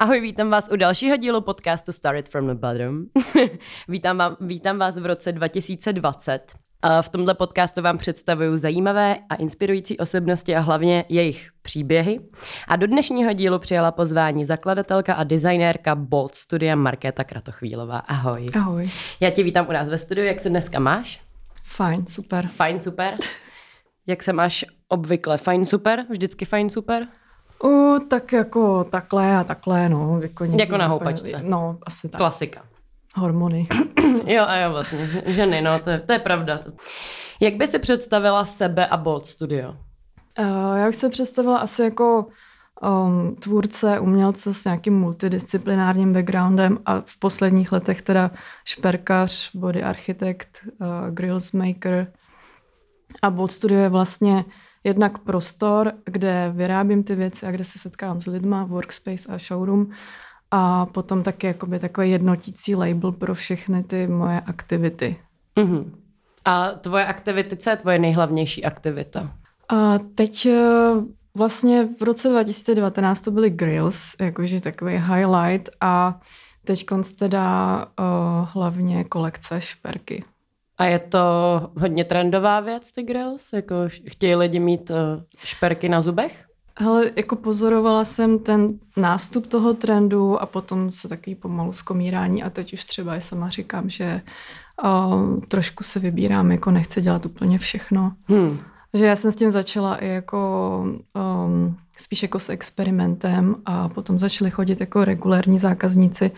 Ahoj, vítám vás u dalšího dílu podcastu Started from the Bottom. vítám, vám, vítám vás v roce 2020. A v tomto podcastu vám představuju zajímavé a inspirující osobnosti a hlavně jejich příběhy. A do dnešního dílu přijala pozvání zakladatelka a designérka Bolt Studia Markéta Kratochvílová. Ahoj. Ahoj. Já tě vítám u nás ve studiu. Jak se dneska máš? Fajn, super. Fajn, super. Jak se máš obvykle? Fajn, super? Vždycky fajn, super? U, tak jako takhle a takhle, no. Jako, jako na houpačce. No, asi tak. Klasika. Hormony. jo, a jo, vlastně. Ženy, no, to je, to je pravda. Jak by si představila sebe a Bolt Studio? Uh, já bych se představila asi jako um, tvůrce, umělce s nějakým multidisciplinárním backgroundem a v posledních letech teda šperkař, body architekt, uh, grills maker. A Bolt Studio je vlastně jednak prostor, kde vyrábím ty věci a kde se setkám s lidma, workspace a showroom a potom taky jakoby takový jednotící label pro všechny ty moje aktivity. Mm-hmm. A tvoje aktivity, co je tvoje nejhlavnější aktivita? A teď eh, vlastně v roce 2019 to byly grills, jakože takový highlight a teď teda uh, hlavně kolekce šperky. A je to hodně trendová věc, ty grills? Jako chtějí lidi mít uh, šperky na zubech? Hele, jako pozorovala jsem ten nástup toho trendu a potom se takový pomalu zkomírání a teď už třeba i sama říkám, že uh, trošku se vybírám, jako nechci dělat úplně všechno. Hmm. Že já jsem s tím začala i jako um, spíš jako s experimentem a potom začali chodit jako regulární zákazníci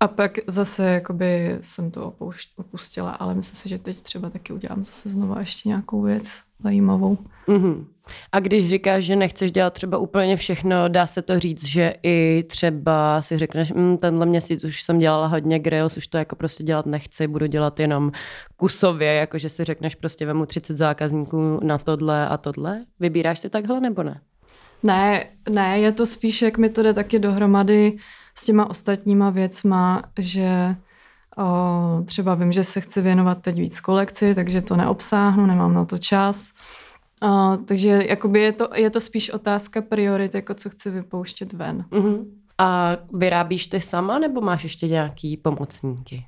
a pak zase jakoby jsem to opustila, ale myslím si, že teď třeba taky udělám zase znova ještě nějakou věc zajímavou. Mm-hmm. A když říkáš, že nechceš dělat třeba úplně všechno, dá se to říct, že i třeba si řekneš, mm, tenhle měsíc už jsem dělala hodně grills, už to jako prostě dělat nechci, budu dělat jenom kusově, jako že si řekneš prostě vemu 30 zákazníků na tohle a tohle. Vybíráš si takhle nebo ne? Ne, ne, je to spíš, jak mi to jde taky dohromady s těma ostatníma věcma, že o, třeba vím, že se chci věnovat teď víc kolekci, takže to neobsáhnu, nemám na to čas. O, takže jakoby je, to, je to spíš otázka priorit, jako co chci vypouštět ven. Uh-huh. A vyrábíš ty sama, nebo máš ještě nějaký pomocníky?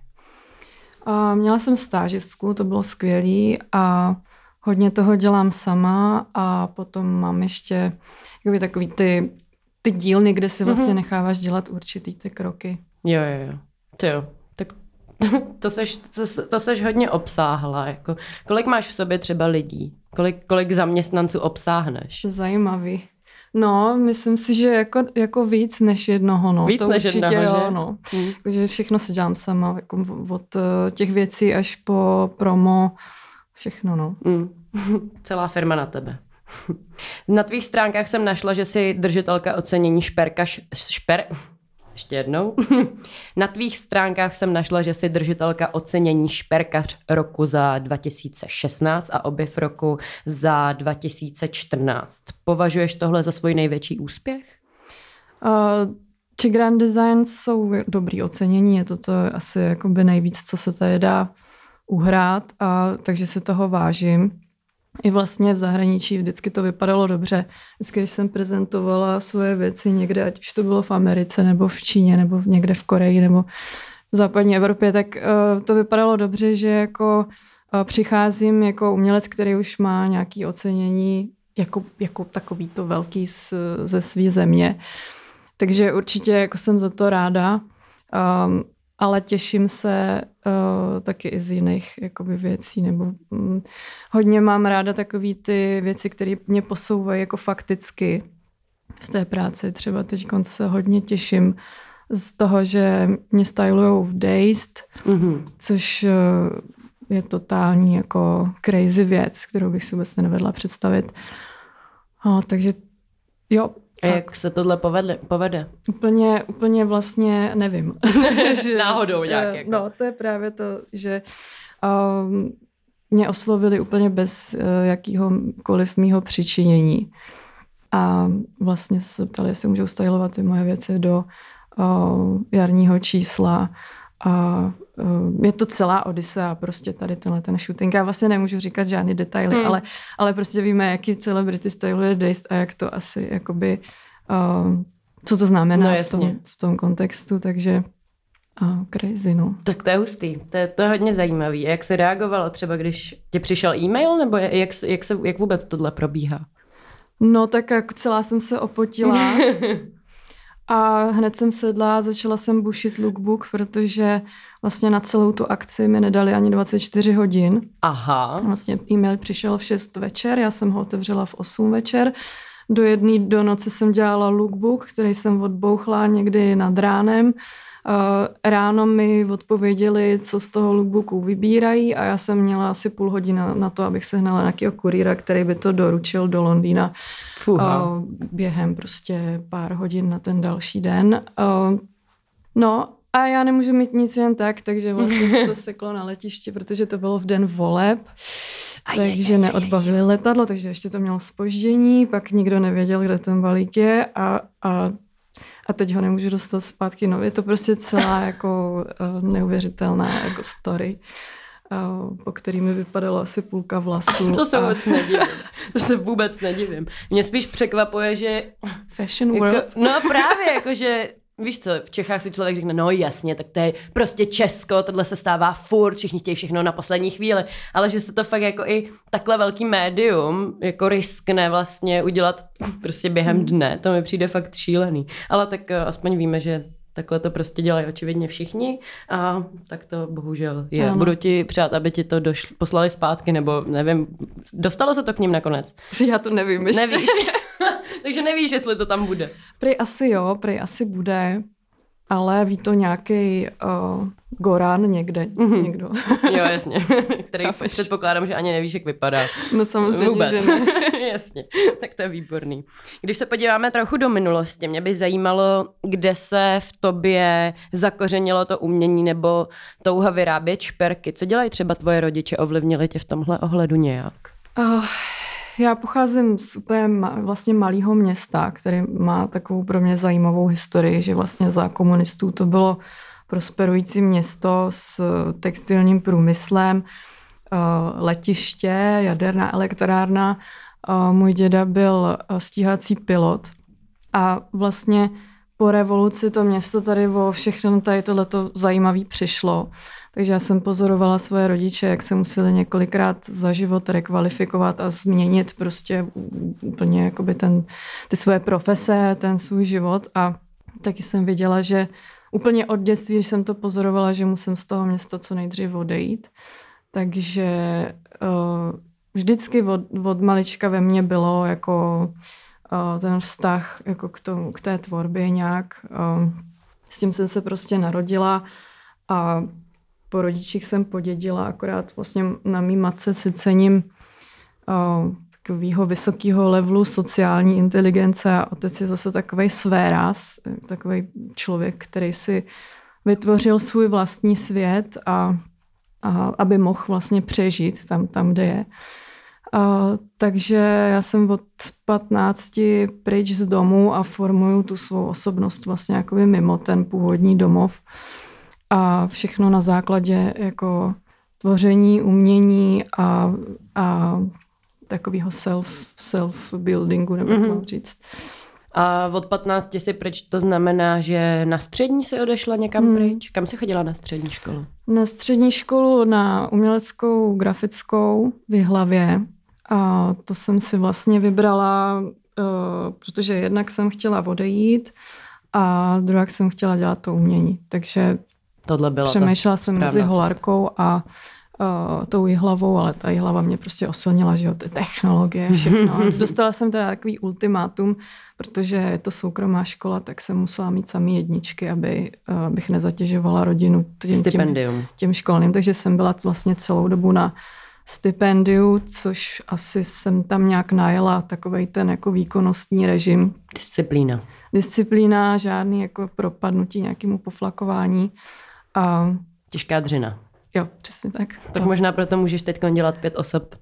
O, měla jsem stážistku, to bylo skvělý a hodně toho dělám sama a potom mám ještě jakoby takový ty ty dílny, kde si vlastně mm-hmm. necháváš dělat určitý ty kroky. Jo, jo, jo. Ty jo. Tak to seš, to, to seš hodně obsáhla. Jako, kolik máš v sobě třeba lidí? Kolik, kolik zaměstnanců obsáhneš? Zajímavý. No, myslím si, že jako, jako víc než jednoho, no. Víc to než určitě, jednoho, jo, že? no. Hmm. Takže všechno si dělám sama, jako od eh, těch věcí až po promo, všechno, no. Hmm. Celá firma na tebe. Na tvých stránkách jsem našla, že jsi držitelka ocenění šperka šper... Ještě jednou. Na tvých stránkách jsem našla, že jsi držitelka ocenění šperkař roku za 2016 a objev roku za 2014. Považuješ tohle za svůj největší úspěch? Uh, či Grand Design jsou dobrý ocenění, je to, to asi jakoby nejvíc, co se tady dá uhrát, a, takže se toho vážím i vlastně v zahraničí vždycky to vypadalo dobře. Vždycky, když jsem prezentovala svoje věci někde, ať už to bylo v Americe, nebo v Číně, nebo někde v Koreji, nebo v západní Evropě, tak uh, to vypadalo dobře, že jako uh, přicházím jako umělec, který už má nějaké ocenění jako, jako takový to velký z, ze své země. Takže určitě jako jsem za to ráda. Um, ale těším se uh, taky i z jiných jakoby, věcí, nebo um, hodně mám ráda takové ty věci, které mě posouvají jako fakticky v té práci. Třeba teď se hodně těším z toho, že mě stylujou v Dazed, mm-hmm. což uh, je totální jako crazy věc, kterou bych si vůbec nevedla představit. No, takže jo, a jak se tohle povedle, povede? Úplně, úplně vlastně nevím. Náhodou nějak. Eh, jako. No, to je právě to, že um, mě oslovili úplně bez uh, jakýhokoliv mýho přičinění. A vlastně se ptali, jestli můžou stylovat ty moje věci do uh, jarního čísla. A je to celá odisea, prostě tady tenhle ten shooting. Já vlastně nemůžu říkat žádný detaily, hmm. ale, ale prostě víme, jaký celebrity styluje Dazed a jak to asi jakoby uh, co to znamená No, v, jasně. tom, v tom kontextu, takže a crazy, no. Tak to je hustý, to je, to je hodně zajímavý. A jak se reagovalo třeba, když ti přišel e-mail, nebo jak, jak, se, jak vůbec tohle probíhá? No tak jak celá jsem se opotila a hned jsem sedla a začala jsem bušit lookbook, protože vlastně na celou tu akci mi nedali ani 24 hodin. Aha, Vlastně e-mail přišel v 6 večer, já jsem ho otevřela v 8 večer. Do jedné do noci jsem dělala lookbook, který jsem odbouchla někdy nad ránem. Eh, Ráno mi odpověděli, co z toho lookbooku vybírají a já jsem měla asi půl hodiny na to, abych sehnala nějakého kurýra, který by to doručil do Londýna fuha. uh, během prostě pár hodin na ten další den. Uh, no a já nemůžu mít nic jen tak, takže vlastně se to seklo na letišti, protože to bylo v den voleb. Takže neodbavili letadlo, takže ještě to mělo spoždění, pak nikdo nevěděl, kde ten balík je a, a, a teď ho nemůžu dostat zpátky. No je to prostě celá jako uh, neuvěřitelná jako story, uh, po který mi vypadalo asi půlka vlasů. To se a vůbec nedivím. To se vůbec nedivím. Mě spíš překvapuje, že Fashion world. Jako, no právě, jakože Víš co, v Čechách si člověk řekne, no jasně, tak to je prostě Česko, tohle se stává furt, všichni chtějí všechno na poslední chvíli, ale že se to fakt jako i takhle velký médium jako riskne vlastně udělat prostě během dne, to mi přijde fakt šílený. Ale tak eh, aspoň víme, že takhle to prostě dělají očividně všichni a tak to bohužel je. Ano. Budu ti přát, aby ti to došli, poslali zpátky, nebo nevím, dostalo se to k ním nakonec? Já to nevím ještě. Nevíš. Takže nevíš, jestli to tam bude. Prej asi jo, prej asi bude, ale ví to nějaký uh, Goran někde, mm-hmm. někdo. Jo, jasně. Který Chápeš. předpokládám, že ani nevíš, jak vypadá. No samozřejmě, Vůbec. že ne. jasně, tak to je výborný. Když se podíváme trochu do minulosti, mě by zajímalo, kde se v tobě zakořenilo to umění nebo touha vyrábět šperky. Co dělají třeba tvoje rodiče? Ovlivnili tě v tomhle ohledu nějak? Uh, já pocházím z úplně vlastně malého města, který má takovou pro mě zajímavou historii, že vlastně za komunistů to bylo prosperující město s textilním průmyslem, uh, letiště, jaderná elektrárna. Uh, můj děda byl uh, stíhací pilot a vlastně po revoluci to město tady o všechno tady tohleto zajímavý přišlo. Takže já jsem pozorovala svoje rodiče, jak se museli několikrát za život rekvalifikovat a změnit prostě úplně jakoby ten, ty svoje profese, ten svůj život a taky jsem viděla, že úplně od dětství, když jsem to pozorovala, že musím z toho města co nejdřív odejít. Takže uh, vždycky od, od malička ve mně bylo jako ten vztah jako k, tomu, k té tvorbě nějak. Uh, s tím jsem se prostě narodila a po rodičích jsem podědila, akorát vlastně na mý matce si cením uh, takového vysokého levelu sociální inteligence a otec je zase takový svéraz, takový člověk, který si vytvořil svůj vlastní svět a, a aby mohl vlastně přežít tam, tam kde je. Uh, takže já jsem od 15 pryč z domu a formuju tu svou osobnost vlastně jakoby mimo ten původní domov. A všechno na základě jako tvoření, umění a, a takového self, self-buildingu, nebo jak Mhm. mám říct. A od 15 si pryč, to znamená, že na střední se odešla někam Hmm. pryč? Kam se chodila na střední školu? Na střední školu na uměleckou grafickou v Jihlavě. A to jsem si vlastně vybrala, uh, protože jednak jsem chtěla odejít a druhá jsem chtěla dělat to umění. Takže Tohle byla přemýšlela ta jsem mezi holarkou a uh, tou jihlavou, ale ta jihlava mě prostě oslnila, že jo, ty technologie, všechno. Dostala jsem teda takový ultimátum, protože je to soukromá škola, tak jsem musela mít samý jedničky, aby, uh, abych nezatěžovala rodinu tím, tím, Stipendium. tím školním, takže jsem byla vlastně celou dobu na stipendiu, což asi jsem tam nějak najela takovej ten jako výkonnostní režim. Disciplína. Disciplína, žádný jako propadnutí nějakému poflakování. A Těžká dřina. jo, přesně tak. Tak možná proto můžeš teď dělat pět osob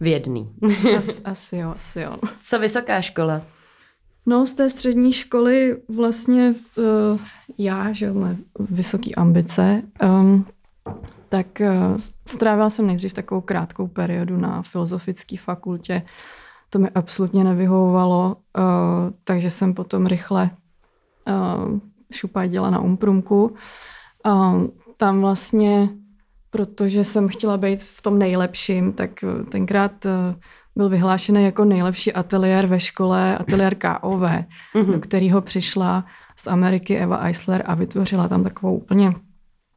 v jedný. As, asi jo, asi jo. Co vysoká škola? No, z té střední školy vlastně uh, já, že jo, vysoké ambice, um, tak uh, strávila jsem nejdřív takovou krátkou periodu na filozofické fakultě. To mi absolutně nevyhovovalo, uh, takže jsem potom rychle uh, šupaděla na Umprumku. Tam vlastně, protože jsem chtěla být v tom nejlepším, tak tenkrát byl vyhlášený jako nejlepší ateliér ve škole, ateliér KOV, mm-hmm. do kterého přišla z Ameriky Eva Eisler a vytvořila tam takovou úplně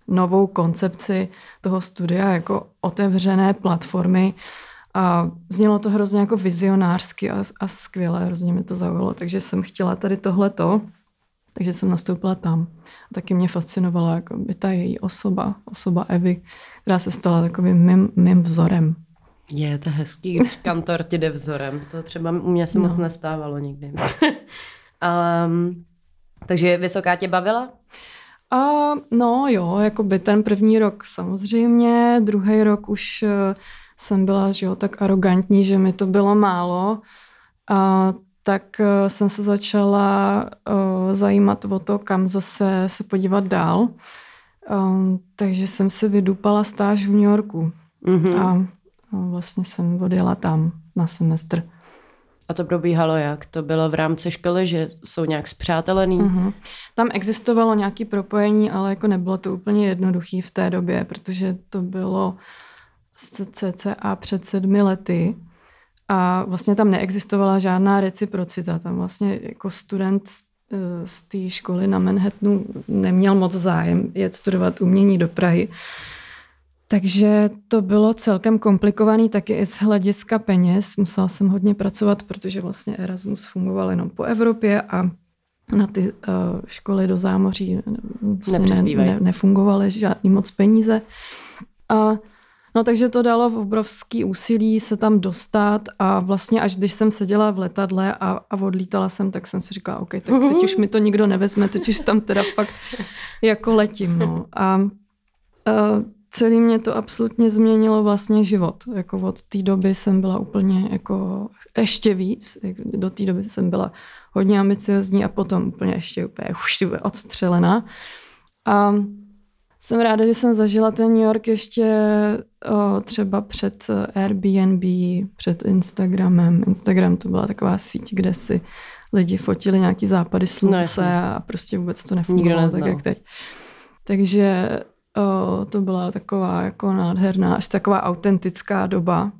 novou koncepci toho studia jako otevřené platformy. A znělo to hrozně jako vizionářsky a, a skvěle, hrozně mě to zaujalo, takže jsem chtěla tady tohleto, takže jsem nastoupila tam. A taky mě fascinovala jako by ta její osoba, osoba Evy, která se stala takovým mým, mým vzorem. Je to hezký, když kantor ti jde vzorem. To třeba u mě se no. moc nestávalo nikdy. um, takže vysoká tě bavila? Uh, no jo, jako by ten první rok samozřejmě, druhý rok už uh, jsem byla že jo, tak arrogantní, že mi to bylo málo. A tak uh, jsem se začala uh, zajímat o to, kam zase se podívat dál. Um, takže jsem si vydupala stáž v New Yorku. Mm-hmm. A vlastně jsem odjela tam na semestr. A to probíhalo jak? To bylo v rámci školy, že jsou nějak zpřátelený? Mm-hmm. Tam existovalo nějaké propojení, ale jako nebylo to úplně jednoduché v té době, protože to bylo cca před sedmi lety a vlastně tam neexistovala žádná reciprocita. Tam vlastně jako student z té školy na Manhattanu neměl moc zájem jet studovat umění do Prahy. Takže to bylo celkem komplikovaný taky i z hlediska peněz. Musela jsem hodně pracovat, protože vlastně Erasmus fungoval jenom po Evropě a na ty uh, školy do zámoří vlastně ne, ne, nefungovaly žádný moc peníze. A No takže to dalo v obrovský úsilí se tam dostat a vlastně až když jsem seděla v letadle a, a odlítala jsem, tak jsem si říkala, OK, tak teď už mi to nikdo nevezme, teď už tam teda fakt jako letím. No. A uh, celý mě to absolutně změnilo vlastně život. Jako od té doby jsem byla úplně jako ještě víc. Do té doby jsem byla hodně ambiciozní a potom úplně ještě úplně už odstřelená. A jsem ráda, že jsem zažila ten New York ještě o, třeba před Airbnb, před Instagramem. Instagram to byla taková síť, kde si lidi fotili nějaký západy slunce no, a prostě vůbec to nefungovalo tak, jak teď. Takže to byla taková jako nádherná, až taková autentická doba.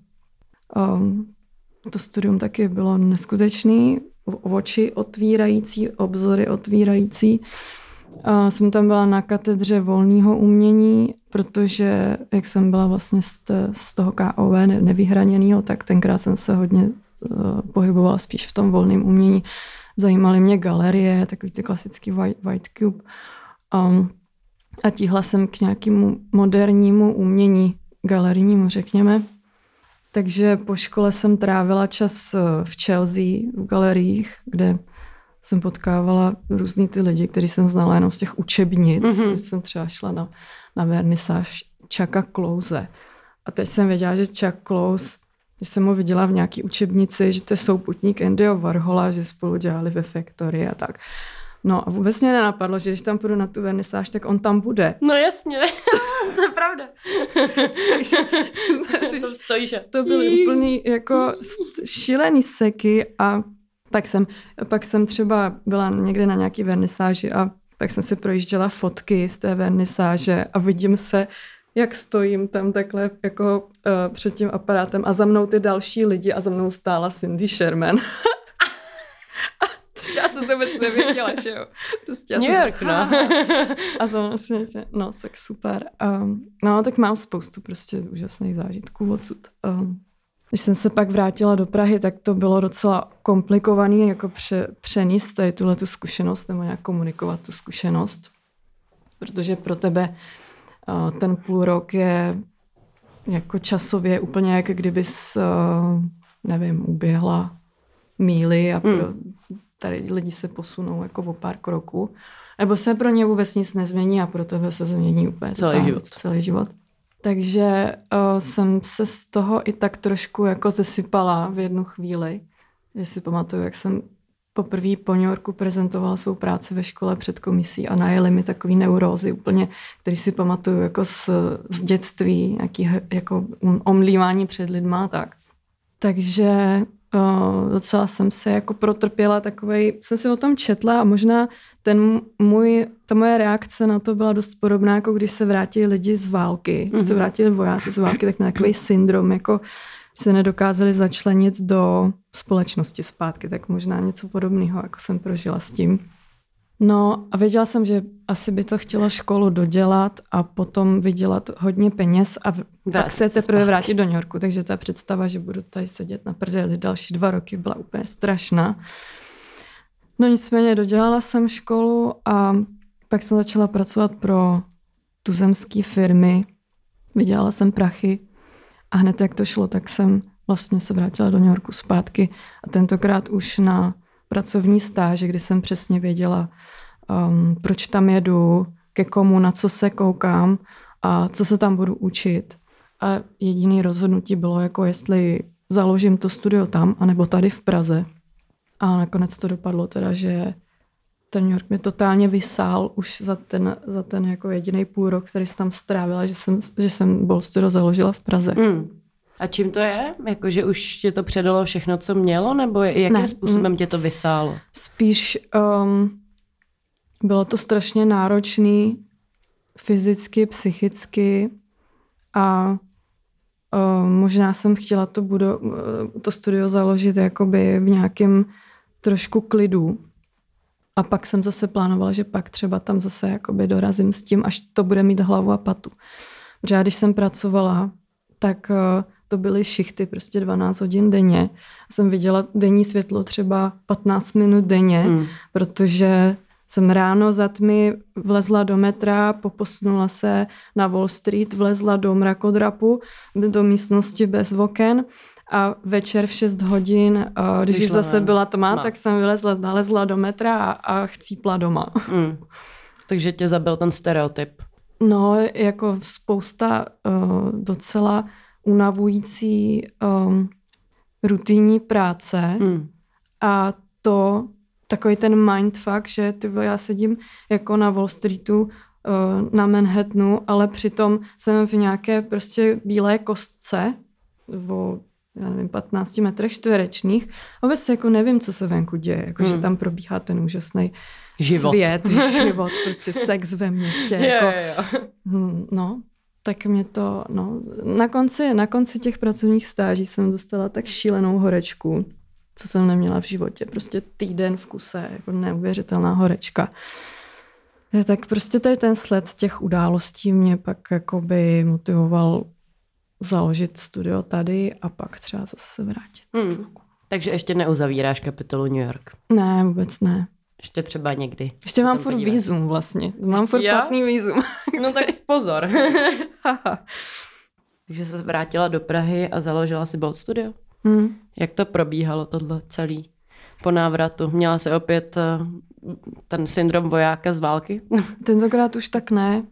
To studium taky bylo neskutečný, oči otvírající, obzory otvírající. A jsem tam byla na katedře volného umění, protože jak jsem byla vlastně z, z toho KOV nevyhraněného, tak tenkrát jsem se hodně uh, pohybovala spíš v tom volném umění. Zajímaly mě galerie, takový ty klasický white, white cube. Um, a tíhla jsem k nějakému modernímu umění, galerijnímu, řekněme. Takže po škole jsem trávila čas eh, v Chelsea, v galeriích, kde jsem potkávala různý ty lidi, který jsem znala jenom z těch učebnic. Mm-hmm. Jsem třeba šla na, na vernisáž Chucka Close. A teď jsem věděla, že Chuck Close, když jsem ho viděla v nějaký učebnici, že to je souputník Andyho Varhola, že spolu dělali ve Factory a tak. No a vůbec mě nenapadlo, že když tam půjdu na tu vernisáž, tak on tam bude. No jasně, to je pravda. takže, takže to, stojí, že? to byly úplně jako šílený seky a pak jsem, pak jsem třeba byla někde na nějaký vernisáži a pak jsem si projížděla fotky z té vernisáže a vidím se, jak stojím tam takhle jako uh, před tím aparátem a za mnou ty další lidi a za mnou stála Cindy Sherman. já jsem to vůbec nevěděla, že jo. Prostě New York, no. a jsem vlastně, že no, tak super. Um, no, tak mám spoustu prostě úžasných zážitků odsud. Um, když jsem se pak vrátila do Prahy, tak to bylo docela komplikovaný jako pře, přenést tady tuhle tu zkušenost nebo nějak komunikovat tu zkušenost. Protože pro tebe uh, ten půl rok je jako časově úplně jak kdybys, uh, nevím, uběhla míly a pro, hmm. Tady lidi se posunou jako o pár kroků. Nebo se pro ně vůbec nic nezmění a pro tebe se změní úplně celý život. Celý život. Takže uh, jsem se z toho i tak trošku jako zesypala v jednu chvíli. Že si pamatuju, jak jsem poprvé po New Yorku prezentovala svou práci ve škole před komisí a najeli mi takový neurózy úplně, který si pamatuju jako z, z dětství, nějaký jako omlívání před lidma a tak. Takže uh, docela jsem se jako protrpěla takovej, jsem si o tom četla a možná ten můj, ta moje reakce na to byla dost podobná, jako když se vrátili lidi z války, mm-hmm. když se mhm. vrátili vojáci z války, tak takový syndrom, jako se nedokázali začlenit do společnosti zpátky, tak možná něco podobného, jako jsem prožila s tím. No a věděla jsem, že asi by to chtělo školu dodělat a potom vydělat hodně peněz a pak se teprve vrátit do New Yorku. Takže ta představa, že budu tady sedět na prdeli další dva roky, byla úplně strašná. No nicméně dodělala jsem školu a pak jsem začala pracovat pro tuzemské firmy. Vydělala jsem prachy a hned jak to šlo, tak jsem vlastně se vrátila do New Yorku zpátky a tentokrát už na pracovní stáže, kdy jsem přesně věděla, um, proč tam jedu, ke komu, na co se koukám a co se tam budu učit. A jediný rozhodnutí bylo, jako jestli založím to studio tam, anebo tady v Praze. A nakonec to dopadlo teda, že ten New York mě totálně vysál už za ten, za ten jako jediný půl rok, který jsem tam strávila, že jsem, že jsem Ball Studio založila v Praze. Mm. A čím to je? Jako, že už tě to předalo všechno, co mělo? Nebo jakým ne. způsobem mm. tě to vysálo? Spíš um, bylo to strašně náročný fyzicky, psychicky a um, možná jsem chtěla to, budo, to studio založit jakoby v nějakém trošku klidu. A pak jsem zase plánovala, že pak třeba tam zase jakoby dorazím s tím, až to bude mít hlavu a patu. Protože já, když jsem pracovala, tak uh, to byly šichty prostě 12 hodin denně. Jsem viděla denní světlo třeba 15 minut denně, hmm. protože jsem ráno za tmy vlezla do metra, poposunula se na Wall Street, vlezla do mrakodrapu, do místnosti bez oken a večer v 6 hodin, když už zase byla tma, tma, tak jsem vylezla, nalezla do metra a, a chcípla doma. Mm. Takže tě zabil ten stereotyp. No, jako spousta uh, docela unavující um, rutinní práce hmm. a to takový ten mindfuck, že ty já sedím jako na Wall Streetu uh, na Manhattanu, ale přitom jsem v nějaké prostě bílé kostce o já nevím, 15 metrech čtverečních. Vůbec jako nevím, co se venku děje, jako hmm. že tam probíhá ten úžasný život. svět, život, prostě sex ve městě. Jako, jo, jo. Hm, no, tak mě to, no, na konci, na konci těch pracovních stáží jsem dostala tak šílenou horečku, co jsem neměla v životě. Prostě týden v kuse, jako neuvěřitelná horečka. Tak prostě tady ten sled těch událostí mě pak jakoby motivoval založit studio tady a pak třeba zase se vrátit. Hmm. Takže ještě neuzavíráš kapitolu New York? Ne, vůbec ne. Ještě třeba někdy. Ještě mám furt vízum vlastně. Mám Ještě furt já? platný vízum. No tak pozor. Takže se vrátila do Prahy a založila si Boat Studio. Hmm. Jak to probíhalo tohle celý? Po návratu měla se opět eh, ten syndrom vojáka z války? Tentokrát už tak ne.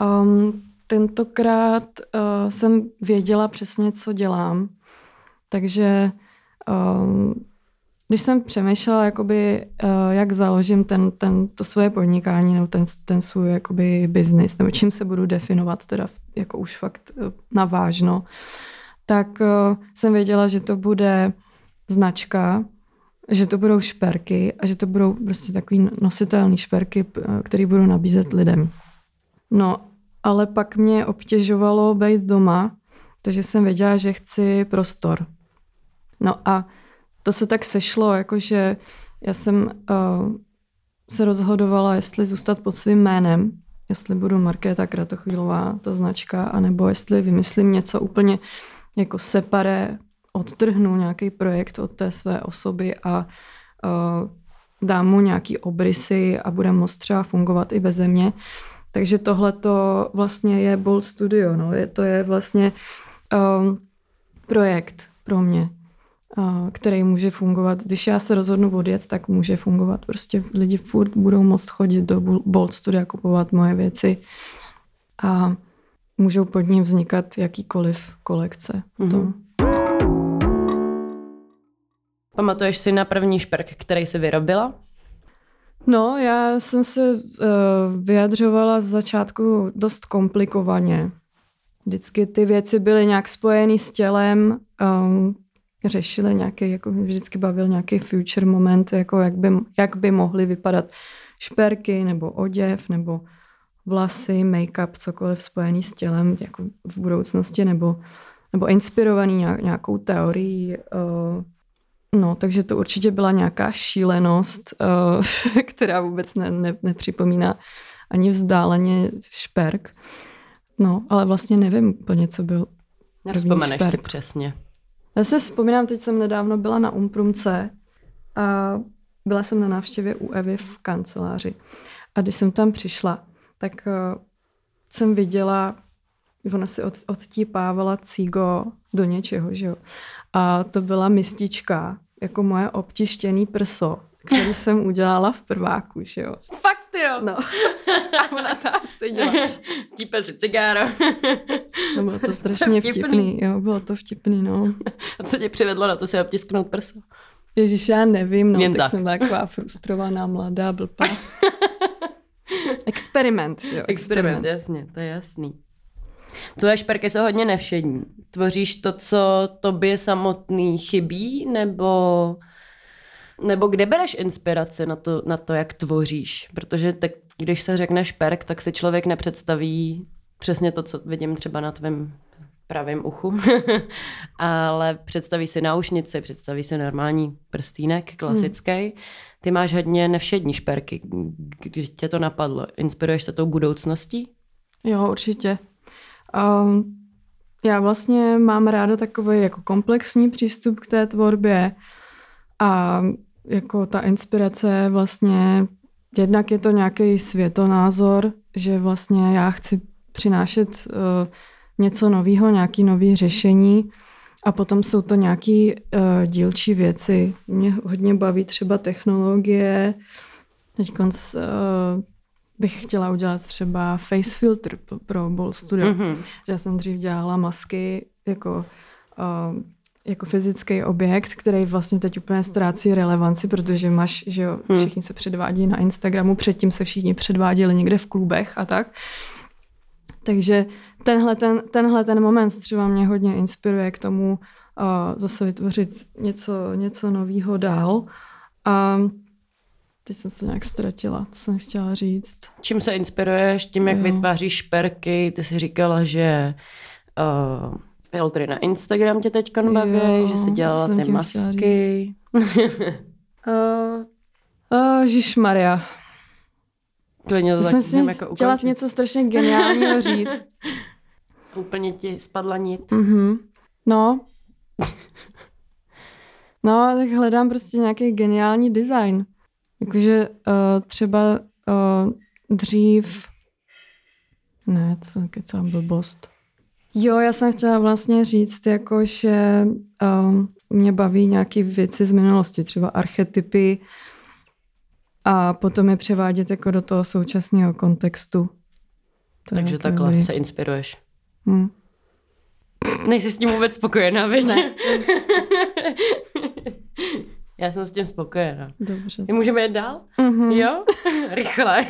Um, tentokrát uh, jsem věděla přesně, co dělám. Takže um, když jsem přemýšlela, jakoby, uh, jak založím ten, ten, to svoje podnikání nebo ten, ten svůj jakoby, business, nebo čím se budu definovat teda jako už fakt uh, navážno, tak uh, jsem věděla, že to bude značka, že to budou šperky a že to budou prostě takový nositelný šperky, které budou nabízet lidem. No, ale pak mě obtěžovalo být doma, takže jsem věděla, že chci prostor. No a to se tak sešlo, jakože já jsem uh, se rozhodovala, jestli zůstat pod svým jménem, jestli budu Markéta Kratochvílová, ta značka, anebo jestli vymyslím něco úplně jako separé, odtrhnu nějaký projekt od té své osoby a uh, dám mu nějaký obrysy a bude moct třeba fungovat i bez mě. Takže tohle to vlastně je Bold Studio, no. je, to je vlastně um, projekt pro mě který může fungovat. Když já se rozhodnu odjet, tak může fungovat. Prostě lidi furt budou moct chodit do Bolt Studia, kupovat moje věci a můžou pod ním vznikat jakýkoliv kolekce. Mm-hmm. Pamatuješ si na první šperk, který jsi vyrobila? No, já jsem se uh, vyjadřovala z začátku dost komplikovaně. Vždycky ty věci byly nějak spojené s tělem, um, řešili nějaký, jako mě vždycky bavil nějaký future moment, jako jak by, jak by mohly vypadat šperky nebo oděv nebo vlasy, make-up, cokoliv spojený s tělem jako v budoucnosti nebo, nebo inspirovaný nějakou teorií. Uh, no, takže to určitě byla nějaká šílenost, uh, která vůbec ne, ne, nepřipomíná ani vzdáleně šperk. No, ale vlastně nevím úplně, co byl Nevzpomeneš si přesně. Já si vzpomínám, teď jsem nedávno byla na Umprumce a byla jsem na návštěvě u Evy v kanceláři. A když jsem tam přišla, tak uh, jsem viděla, ona si od, odtípávala cígo do něčeho, že jo. A to byla mistička, jako moje obtištěný prso, který jsem udělala v prváku, že jo. Fakt jo. No. A ona tam seděla. Típe si cigáro. no bylo to strašně to vtipný. vtipný. Jo, bylo to vtipný, no. A co tě přivedlo na to si obtisknout prso? Ježíš, já nevím, no, Jen tak, tak. jsem taková frustrovaná, mladá, blbá. Experiment, že jo? Experiment, Experiment, jasně, to je jasný. Tvoje šperky jsou hodně nevšední. Tvoříš to, co tobě samotný chybí, nebo, nebo kde bereš inspiraci na to, na to, jak tvoříš? Protože tak, když se řekne šperk, tak si člověk nepředstaví přesně to, co vidím třeba na tvém pravém uchu, ale představí si náušnici, představí si normální prstínek, klasický. Hmm. Ty máš hodně nevšední šperky. Když tě to napadlo, inspiruješ se tou budoucností? Jo, určitě. Um, já vlastně mám ráda takový jako komplexní přístup k té tvorbě a jako ta inspirace vlastně jednak je to nějaký světonázor, že vlastně já chci přinášet uh, něco nového, nějaký nový řešení a potom jsou to nějaké uh, dílčí věci. Mě hodně baví třeba technologie. Teď uh, bych chtěla udělat třeba face filter pro Ball Studio. Mm-hmm. Já jsem dřív dělala masky jako, uh, jako fyzický objekt, který vlastně teď úplně ztrácí relevanci, protože máš, že jo, hmm. všichni se předvádí na Instagramu, předtím se všichni předváděli někde v klubech a tak. Takže tenhle ten, tenhle ten moment třeba mě hodně inspiruje k tomu uh, zase vytvořit něco, něco nového dál. A teď jsem se nějak ztratila, to jsem chtěla říct. Čím se inspiruješ? Tím, jak jo. vytváříš šperky? Ty jsi říkala, že uh, filtry na Instagram tě teď baví, jo, že jsi dělala ty masky. uh, uh, Maria. Klidně to jsem si jako chtěla ukončit. něco strašně geniálního říct. Úplně ti spadla nit. Mm-hmm. No. No, tak hledám prostě nějaký geniální design. Jakože uh, třeba uh, dřív... Ne, to jsem kecám blbost. Jo, já jsem chtěla vlastně říct, jako, že um, mě baví nějaké věci z minulosti, třeba archetypy, a potom je převádět jako do toho současného kontextu. To Takže takhle dobrý. se inspiruješ. Hmm. Nejsi s tím vůbec spokojená, viď? Ne. Já jsem s tím spokojená. Dobře. My můžeme jít dál? Mm-hmm. Jo? Rychle.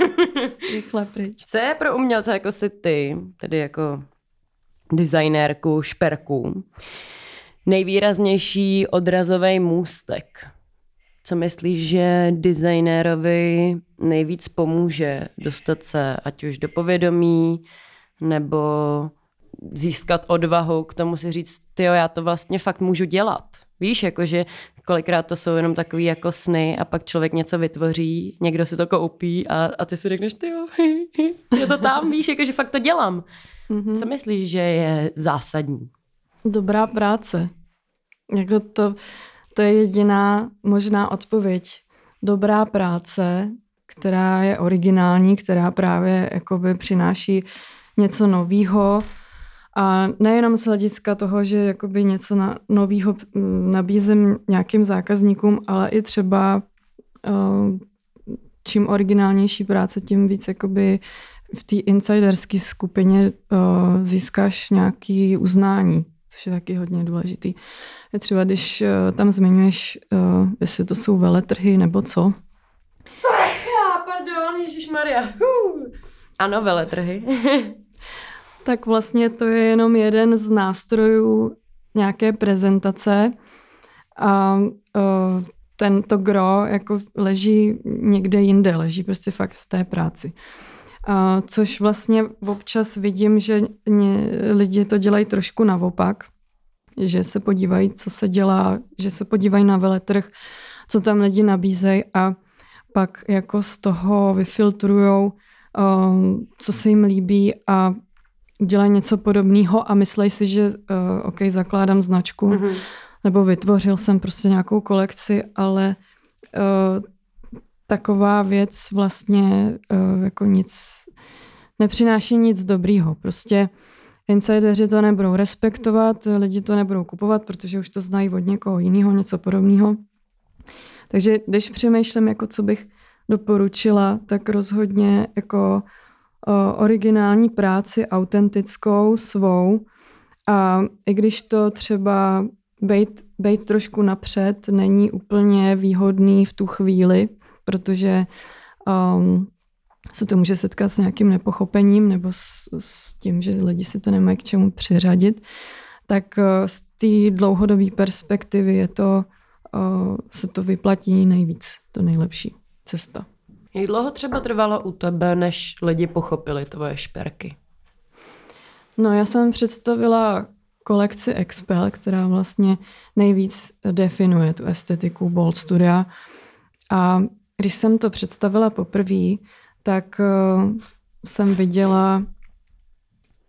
Rychle pryč. Co je pro umělce jako si ty, tedy jako designérku šperků, nejvýraznější odrazový můstek co myslíš, že designérovi nejvíc pomůže dostat se ať už do povědomí, nebo získat odvahu k tomu si říct, ty já to vlastně fakt můžu dělat. Víš, jakože kolikrát to jsou jenom takový jako sny a pak člověk něco vytvoří, někdo si to koupí a, a ty si řekneš, ty je to tam, víš, jakože fakt to dělám. Mm-hmm. Co myslíš, že je zásadní? Dobrá práce. Jako to, to je jediná možná odpověď. Dobrá práce, která je originální, která právě jakoby přináší něco nového a nejenom z hlediska toho, že jakoby něco na, nového nabízím nějakým zákazníkům, ale i třeba uh, čím originálnější práce, tím víc jakoby v té insiderské skupině uh, získáš nějaké uznání, což je taky hodně důležitý. Je třeba, když uh, tam zmiňuješ, uh, jestli to jsou veletrhy nebo co. Já, pardon, Ježíš Maria. Ano, veletrhy. tak vlastně to je jenom jeden z nástrojů nějaké prezentace a uh, ten, to gro jako leží někde jinde, leží prostě fakt v té práci. A což vlastně občas vidím, že ně, lidi to dělají trošku naopak, že se podívají, co se dělá, že se podívají na veletrh, co tam lidi nabízejí a pak jako z toho vyfiltrujou, um, co se jim líbí a udělají něco podobného a myslej si, že uh, OK, zakládám značku, mm-hmm. nebo vytvořil jsem prostě nějakou kolekci, ale uh, taková věc vlastně uh, jako nic nepřináší nic dobrýho. Prostě insideři to nebudou respektovat, lidi to nebudou kupovat, protože už to znají od někoho jiného, něco podobného. Takže když přemýšlím, jako co bych doporučila, tak rozhodně jako uh, originální práci, autentickou, svou. A i když to třeba být, být trošku napřed není úplně výhodný v tu chvíli, protože um, se to může setkat s nějakým nepochopením nebo s, s tím, že lidi si to nemají k čemu přiřadit, tak uh, z té dlouhodobé perspektivy je to, uh, se to vyplatí nejvíc, to nejlepší cesta. Jak dlouho třeba trvalo u tebe, než lidi pochopili tvoje šperky? No já jsem představila kolekci Expel, která vlastně nejvíc definuje tu estetiku Bold Studia. A když jsem to představila poprvé, tak uh, jsem viděla,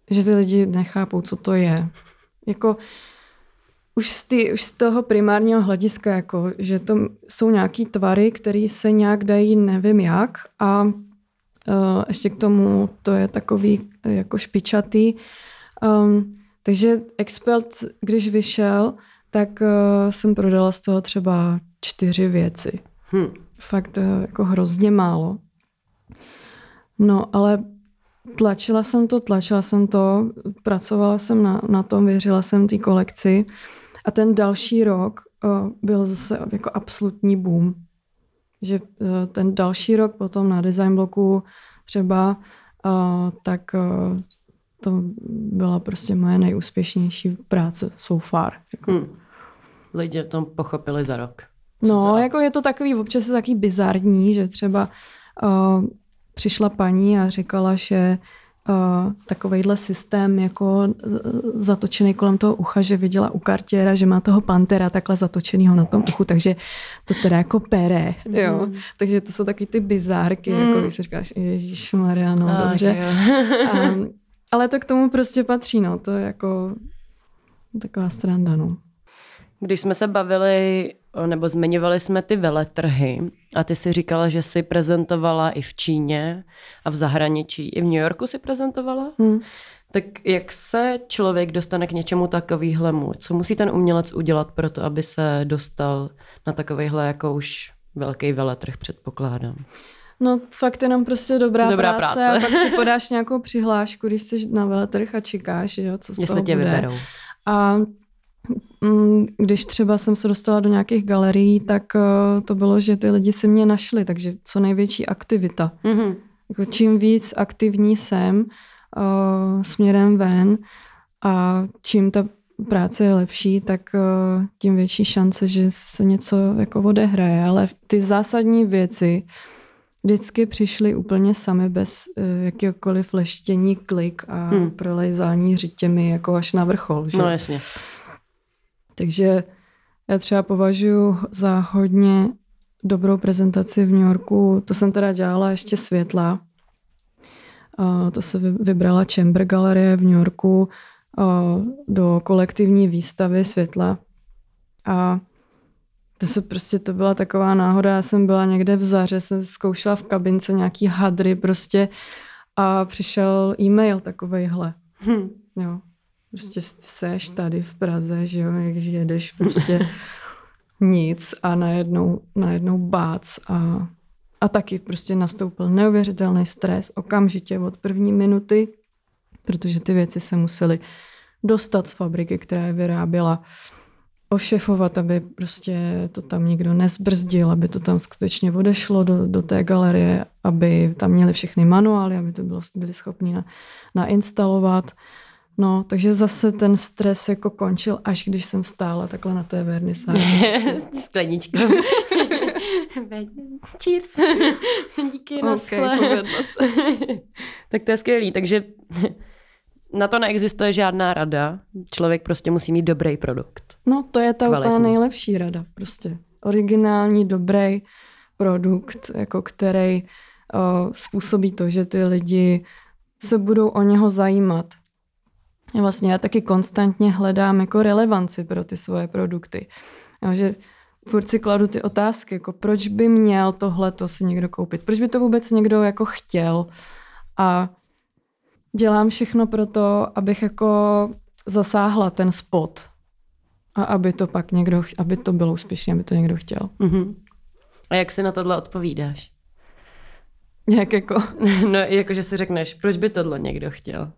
že ty lidi nechápou, co to je. Jako už z, tý, už z toho primárního hlediska, jako, že to jsou nějaký tvary, které se nějak dají nevím jak a uh, ještě k tomu to je takový jako špičatý. Um, takže Expelt, když vyšel, tak uh, jsem prodala z toho třeba čtyři věci. Hmm. Fakt uh, jako hrozně málo. No, ale tlačila jsem to, tlačila jsem to, pracovala jsem na, na tom, věřila jsem té kolekci a ten další rok uh, byl zase jako absolutní boom. Že uh, ten další rok potom na design bloku třeba, tak to byla prostě moje nejúspěšnější práce so far. Jako. Hmm. Lidi to pochopili za rok. No, za... jako je to takový, občas je takový bizarní, že třeba uh, přišla paní a říkala, že uh, takovejhle systém jako zatočený kolem toho ucha, že viděla u kartěra, že má toho pantera takhle zatočenýho na tom uchu, takže to teda jako pere, mm. jo. Takže to jsou taky ty bizárky, mm. jako když si říkáš, Ježíš Mariano, ah, dobře. um, ale to k tomu prostě patří, no, to je jako taková stranda, no. Když jsme se bavili, nebo zmiňovali jsme ty veletrhy a ty si říkala, že jsi prezentovala i v Číně a v zahraničí. I v New Yorku si prezentovala? Hmm. Tak jak se člověk dostane k něčemu takovýhlemu? Co musí ten umělec udělat pro to, aby se dostal na takovýhle jako už velký veletrh, předpokládám? No fakt jenom prostě dobrá, dobrá práce, práce. a pak si podáš nějakou přihlášku, když jsi na veletrh a čekáš, jo, co z Jestli toho tě bude. vyberou. A když třeba jsem se dostala do nějakých galerií, tak uh, to bylo, že ty lidi si mě našli, takže co největší aktivita. Mm-hmm. Jako čím víc aktivní jsem uh, směrem ven a čím ta práce je lepší, tak uh, tím větší šance, že se něco jako odehraje. Ale ty zásadní věci vždycky přišly úplně sami bez uh, jakéhokoliv leštění, klik a hmm. prolejzání řitěmi jako až na vrchol. Že? No jasně. Takže já třeba považuji za hodně dobrou prezentaci v New Yorku. To jsem teda dělala ještě světla. To se vybrala Chamber Galerie v New Yorku do kolektivní výstavy světla. A to se prostě, to byla taková náhoda, já jsem byla někde v Zaře, jsem zkoušela v kabince nějaký hadry prostě a přišel e-mail takovejhle. Hm. Jo. Prostě seš tady v Praze, že jo, když jedeš prostě nic a najednou, najednou bác a, a taky prostě nastoupil neuvěřitelný stres okamžitě od první minuty, protože ty věci se musely dostat z fabriky, která je vyráběla ošefovat, aby prostě to tam nikdo nezbrzdil, aby to tam skutečně odešlo do, do té galerie, aby tam měli všechny manuály, aby to bylo, byli schopni na, nainstalovat. No, takže zase ten stres jako končil, až když jsem stála takhle na té vernisáži. Sklenička. Cheers. Díky, na okay, se. tak to je skvělý, takže na to neexistuje žádná rada. Člověk prostě musí mít dobrý produkt. No, to je ta Kvalitní. úplně nejlepší rada. Prostě originální, dobrý produkt, jako který uh, způsobí to, že ty lidi se budou o něho zajímat. Vlastně já taky konstantně hledám jako relevanci pro ty svoje produkty. Jo, že furt si kladu ty otázky, jako proč by měl tohle to si někdo koupit, proč by to vůbec někdo jako chtěl a dělám všechno pro to, abych jako zasáhla ten spot a aby to pak někdo, aby to bylo úspěšné, aby to někdo chtěl. Mm-hmm. A jak si na tohle odpovídáš? Jak jako? No, jako že si řekneš, proč by tohle někdo chtěl?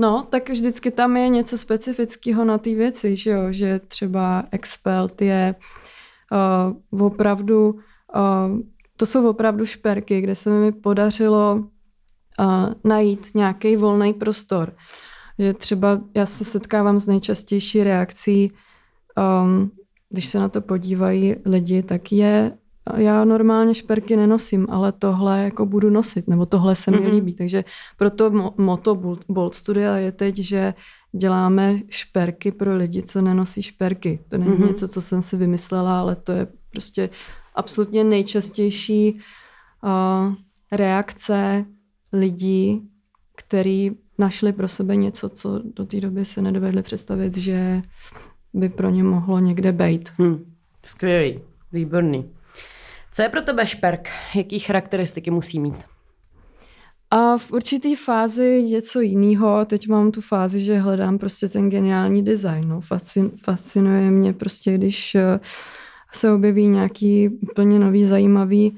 No, tak vždycky tam je něco specifického na té věci, že jo? Že třeba Expelt je uh, opravdu, uh, to jsou opravdu šperky, kde se mi podařilo uh, najít nějaký volný prostor. Že třeba já se setkávám s nejčastější reakcí, um, když se na to podívají lidi, tak je já normálně šperky nenosím, ale tohle jako budu nosit, nebo tohle se mi mm-hmm. líbí. Takže proto moto Bolt Studia je teď, že děláme šperky pro lidi, co nenosí šperky. To není mm-hmm. něco, co jsem si vymyslela, ale to je prostě absolutně nejčastější uh, reakce lidí, který našli pro sebe něco, co do té doby se nedovedli představit, že by pro ně mohlo někde být. Hmm. Skvělý, výborný. Co je pro tebe šperk? Jaký charakteristiky musí mít? A v určitý fázi něco jiného. Teď mám tu fázi, že hledám prostě ten geniální design. No. Fascin, fascinuje mě prostě, když eh, se objeví nějaký úplně nový zajímavý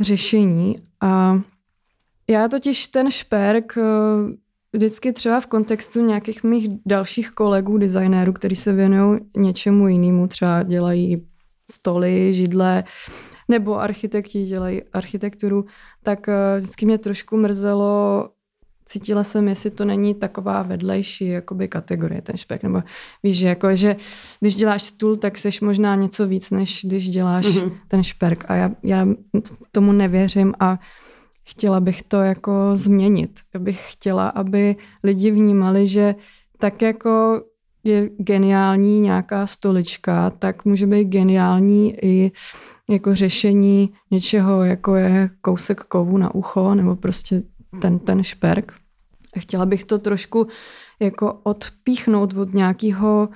řešení. A já totiž ten šperk eh, vždycky třeba v kontextu nějakých mých dalších kolegů, designérů, kteří se věnují něčemu jinému, třeba dělají stoly, židle, nebo architekti dělají architekturu, tak eh, vždycky mě trošku mrzelo, cítila jsem, jestli to není taková vedlejší jakoby kategorie ten špek, nebo víš, že, jako, že když děláš stůl, tak seš možná něco víc, než když děláš mm-hmm. ten šperk a já, já tomu nevěřím a chtěla bych to jako změnit. Já bych chtěla, aby lidi vnímali, že tak jako je geniální nějaká stolička, tak může být geniální i jako řešení něčeho, jako je kousek kovu na ucho nebo prostě ten, ten šperk. A chtěla bych to trošku jako odpíchnout od nějakého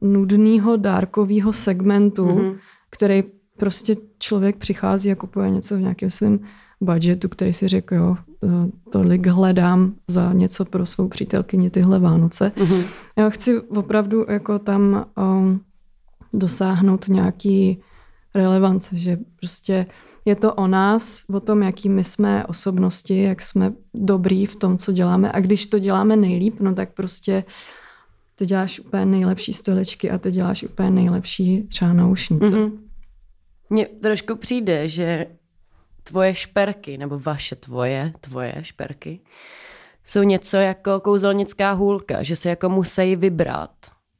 nudného dárkového segmentu, mm-hmm. který prostě člověk přichází a kupuje něco v nějakém svém budgetu, který si řekl, jo, tolik hledám za něco pro svou přítelkyni tyhle Vánoce. Mm-hmm. Já chci opravdu jako tam um, dosáhnout nějaký relevance, že prostě je to o nás, o tom, jaký my jsme osobnosti, jak jsme dobrý v tom, co děláme. A když to děláme nejlíp, no tak prostě ty děláš úplně nejlepší stolečky a ty děláš úplně nejlepší třeba naušnice. Mm-hmm. Mně trošku přijde, že tvoje šperky, nebo vaše tvoje, tvoje šperky, jsou něco jako kouzelnická hůlka, že se jako musí vybrat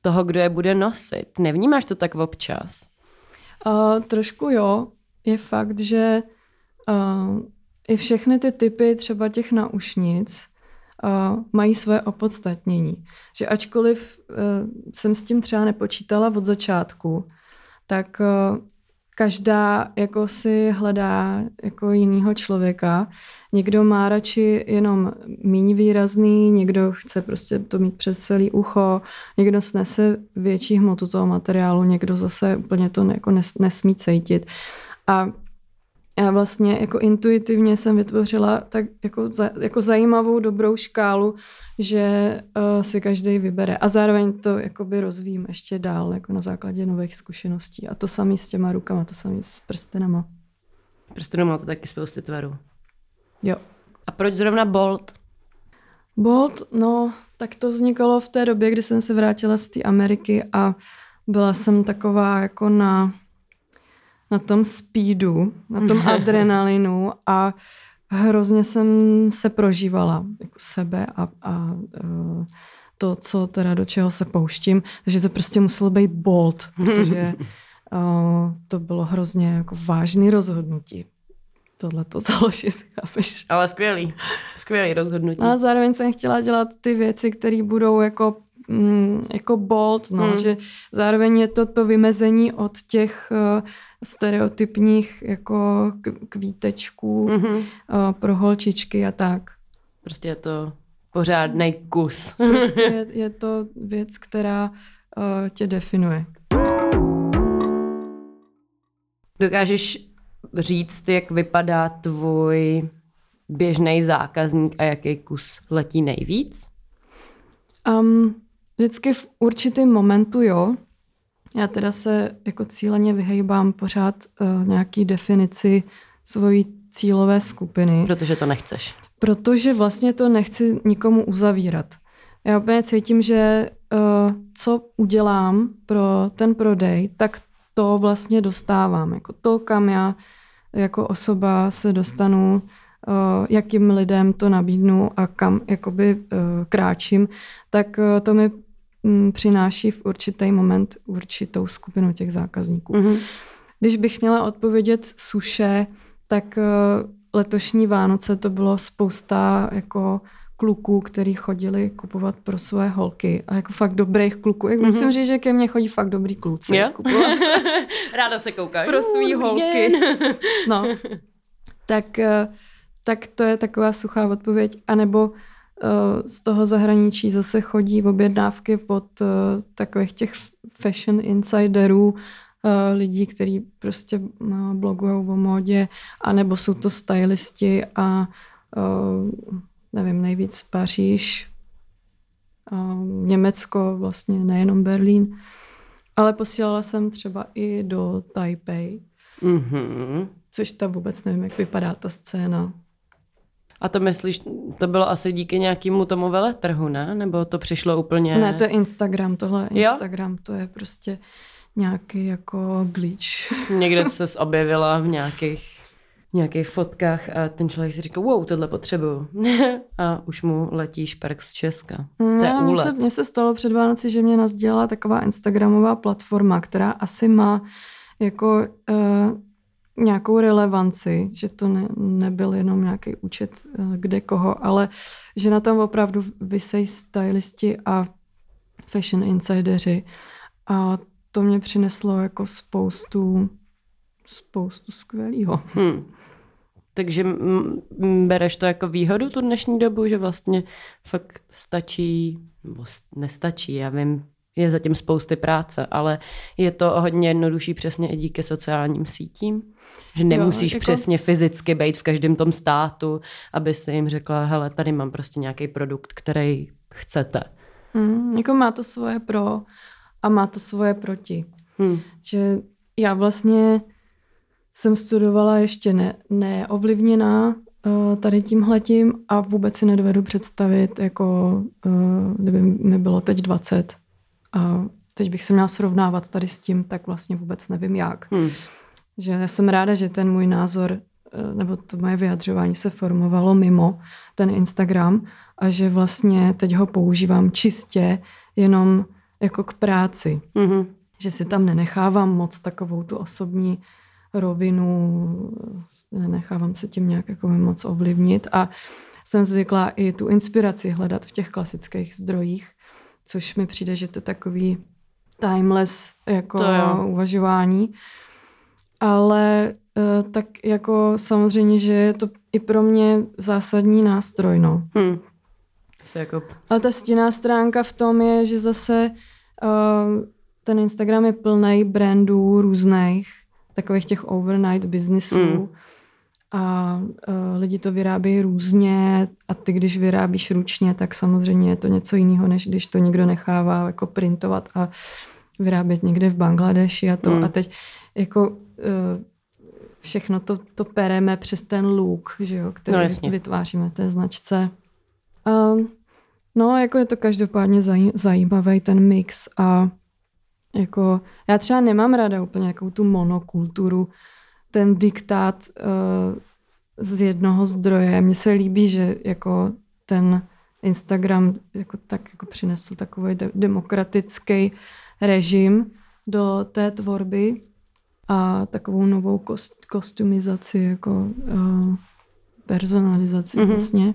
toho, kdo je bude nosit. Nevnímáš to tak občas? Uh, trošku jo. Je fakt, že uh, i všechny ty typy třeba těch naušnic uh, mají své opodstatnění. Že ačkoliv uh, jsem s tím třeba nepočítala od začátku, tak uh, každá jako si hledá jako jinýho člověka. Někdo má radši jenom méně výrazný, někdo chce prostě to mít přes celý ucho, někdo snese větší hmotu toho materiálu, někdo zase úplně to jako nes, nesmí cítit. A já vlastně jako intuitivně jsem vytvořila tak jako, za, jako zajímavou, dobrou škálu, že uh, si každý vybere. A zároveň to jakoby rozvíjím ještě dál, jako na základě nových zkušeností. A to samý s těma rukama, to samý s prstenama. Prstenama to taky spousty tvarů. Jo. A proč zrovna Bolt? Bolt, no, tak to vznikalo v té době, kdy jsem se vrátila z té Ameriky a byla jsem taková jako na na tom speedu, na tom adrenalinu a hrozně jsem se prožívala jako sebe a, a uh, to, co teda do čeho se pouštím. Takže to prostě muselo být bold, protože uh, to bylo hrozně jako vážný rozhodnutí tohle to založit, chápeš? Ale skvělý, skvělý rozhodnutí. No a zároveň jsem chtěla dělat ty věci, které budou jako mm, jako bold, no, mm. že zároveň je to to vymezení od těch uh, stereotypních jako kvítečků mm-hmm. uh, pro holčičky a tak. Prostě je to pořádný kus. prostě je, je to věc, která uh, tě definuje. Dokážeš říct, jak vypadá tvůj běžný zákazník a jaký kus letí nejvíc? Um, vždycky v určitém momentu jo. Já teda se jako cíleně vyhejbám pořád uh, nějaký definici svojí cílové skupiny. Protože to nechceš. Protože vlastně to nechci nikomu uzavírat. Já úplně cítím, že uh, co udělám pro ten prodej, tak to vlastně dostávám. Jako to, kam já jako osoba se dostanu, uh, jakým lidem to nabídnu a kam jakoby uh, kráčím, tak uh, to mi přináší v určitý moment určitou skupinu těch zákazníků. Mm-hmm. Když bych měla odpovědět suše, tak letošní Vánoce to bylo spousta jako kluků, který chodili kupovat pro své holky. A jako fakt dobrých kluků. Jak mm-hmm. Musím říct, že ke mně chodí fakt dobrý kluci. Yeah? Ráda se koukají. Pro svý holky. no. Tak, eh, tak to je taková suchá odpověď. A nebo eh, z toho zahraničí zase chodí objednávky od eh, takových těch fashion insiderů, lidí, kteří prostě blogují o módě, anebo jsou to stylisti a nevím, nejvíc Paříž, Německo, vlastně nejenom Berlín, ale posílala jsem třeba i do Taipei, mm-hmm. což tam vůbec nevím, jak vypadá ta scéna. A to myslíš, to bylo asi díky nějakému tomu veletrhu, ne? Nebo to přišlo úplně... Ne, to je Instagram, tohle je Instagram, jo? to je prostě nějaký jako glitch. Někde se objevila v nějakých nějakých fotkách a ten člověk si říká, wow, tohle potřebuju. a už mu letí šperk z Česka. To je úlet. Mně se, mně se stalo před Vánoci, že mě nazdělala taková Instagramová platforma, která asi má jako uh, nějakou relevanci, že to ne, nebyl jenom nějaký účet uh, kde koho, ale že na tom opravdu vysejí stylisti a fashion insideři. A to mě přineslo jako spoustu spoustu skvělého. Hmm. Takže bereš to jako výhodu tu dnešní dobu, že vlastně fakt stačí, nebo nestačí, já vím, je zatím spousty práce, ale je to hodně jednodušší přesně i díky sociálním sítím, že nemusíš jo, jako... přesně fyzicky být v každém tom státu, aby si jim řekla, hele, tady mám prostě nějaký produkt, který chcete. Hmm, jako má to svoje pro a má to svoje proti. Hmm. Že já vlastně jsem studovala ještě ne, neovlivněná uh, tady tímhletím a vůbec si nedovedu představit, jako uh, kdyby mi bylo teď 20 a teď bych se měla srovnávat tady s tím, tak vlastně vůbec nevím jak. Hmm. Že já jsem ráda, že ten můj názor uh, nebo to moje vyjadřování se formovalo mimo ten Instagram a že vlastně teď ho používám čistě jenom jako k práci. Mm-hmm. Že si tam nenechávám moc takovou tu osobní rovinu, nenechávám se tím nějak jako moc ovlivnit a jsem zvyklá i tu inspiraci hledat v těch klasických zdrojích, což mi přijde, že to takový timeless jako to uvažování. Ale eh, tak jako samozřejmě, že je to i pro mě zásadní nástroj, no. Hmm. Jako... Ale ta stinná stránka v tom je, že zase uh, ten Instagram je plný brandů různých takových těch overnight businessů. Mm. A uh, lidi to vyrábějí různě a ty, když vyrábíš ručně, tak samozřejmě je to něco jiného, než když to někdo nechává jako printovat a vyrábět někde v Bangladeši a to. Mm. A teď jako uh, všechno to, to pereme přes ten look, že jo, který no, vytváříme té značce. Uh, no, jako je to každopádně zaj, zajímavý ten mix a jako, já třeba nemám ráda úplně jakou tu monokulturu, ten diktát uh, z jednoho zdroje. Mně se líbí, že jako ten Instagram jako tak jako přinesl takový de- demokratický režim do té tvorby a takovou novou kost, kostumizaci, jako uh, personalizaci mm-hmm. vlastně.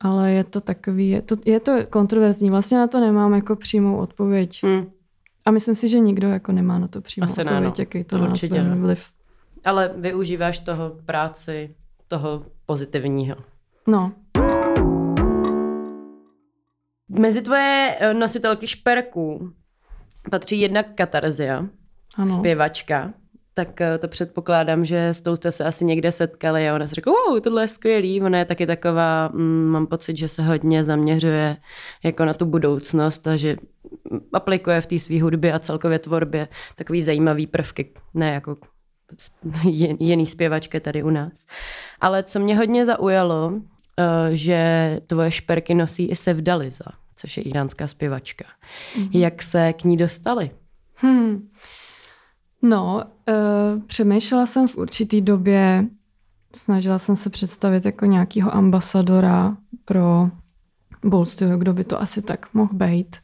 Ale je to takový, je to, je to kontroverzní. Vlastně na to nemám jako přímou odpověď. Mm. A myslím si, že nikdo jako nemá na to přímou Asi odpověď, ne, no. jaký to, to nás vliv. Ale využíváš toho k práci, toho pozitivního. No. Mezi tvoje eh, nositelky šperků patří jedna katarzia, ano. zpěvačka, tak eh, to předpokládám, že s tou jste se asi někde setkali a ona si řekla, wow, tohle je skvělý. Ona je taky taková, mm, mám pocit, že se hodně zaměřuje jako na tu budoucnost a že aplikuje v té své hudbě a celkově tvorbě takový zajímavý prvky, ne jako jiný zpěvačky tady u nás. Ale co mě hodně zaujalo, eh, že tvoje šperky nosí i Sevdaliza, což je iránská zpěvačka. Mm-hmm. Jak se k ní dostali? Hmm. No, uh, přemýšlela jsem v určitý době, snažila jsem se představit jako nějakého ambasadora pro Bolstio, kdo by to asi tak mohl být.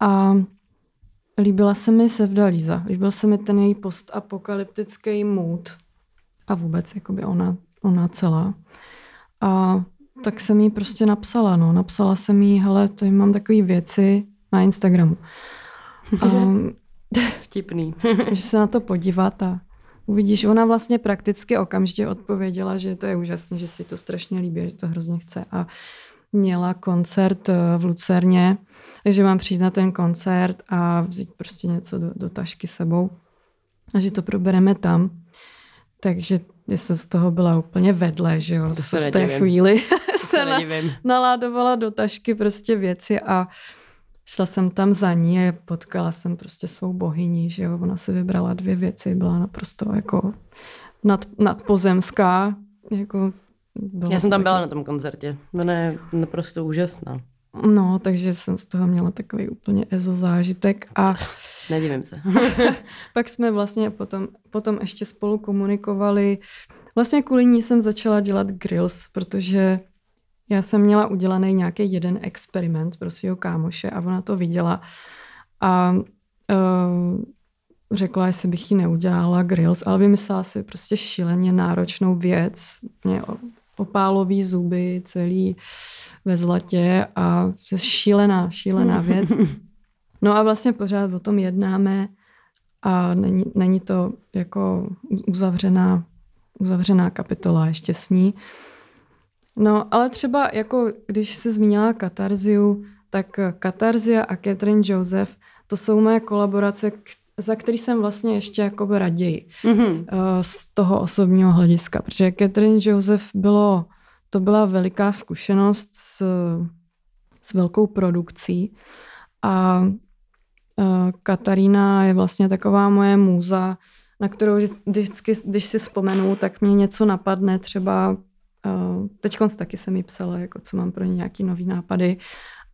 A líbila se mi Sevda Líza. Líbil se mi ten její postapokalyptický mood a vůbec jakoby ona, ona celá. A tak jsem jí prostě napsala, no. Napsala jsem jí, hele, tady mám takové věci na Instagramu. A Vtipný. Můžeš se na to podívat a uvidíš. Ona vlastně prakticky okamžitě odpověděla, že to je úžasné, že si to strašně líbí, že to hrozně chce. A měla koncert eh, v Lucerně, takže mám přijít na ten koncert a vzít prostě něco do, do tašky sebou a že to probereme tam. Takže jsem z toho byla úplně vedle, že jo. To se v té chvíli to se na, naládovala do tašky prostě věci a šla jsem tam za ní a potkala jsem prostě svou bohyni, že jo. Ona si vybrala dvě věci, byla naprosto jako nad, nadpozemská, jako Já jsem tam byla na tom koncertě. Ona je naprosto úžasná. No, takže jsem z toho měla takový úplně ezo zážitek a... Nedivím se. pak jsme vlastně potom, potom ještě spolu komunikovali. Vlastně kvůli ní jsem začala dělat grills, protože já jsem měla udělaný nějaký jeden experiment pro svého kámoše a ona to viděla a uh, řekla, jestli bych ji neudělala grills, ale vymyslela si prostě šíleně náročnou věc. Mě opálový zuby, celý ve zlatě a šílená, šílená věc. No a vlastně pořád o tom jednáme a není, není to jako uzavřená, uzavřená kapitola ještě s ní. No, ale třeba jako když se zmínila katarziu, tak Katarzia a Catherine Joseph, to jsou moje kolaborace, za který jsem vlastně ještě jakoby raději mm-hmm. z toho osobního hlediska, protože Catherine Joseph bylo, to byla veliká zkušenost s, s velkou produkcí a eh, Katarína je vlastně taková moje můza, na kterou vždycky, když si vzpomenu, tak mě něco napadne, třeba Uh, Teď taky jsem mi psala, jako co mám pro ně nějaký nový nápady.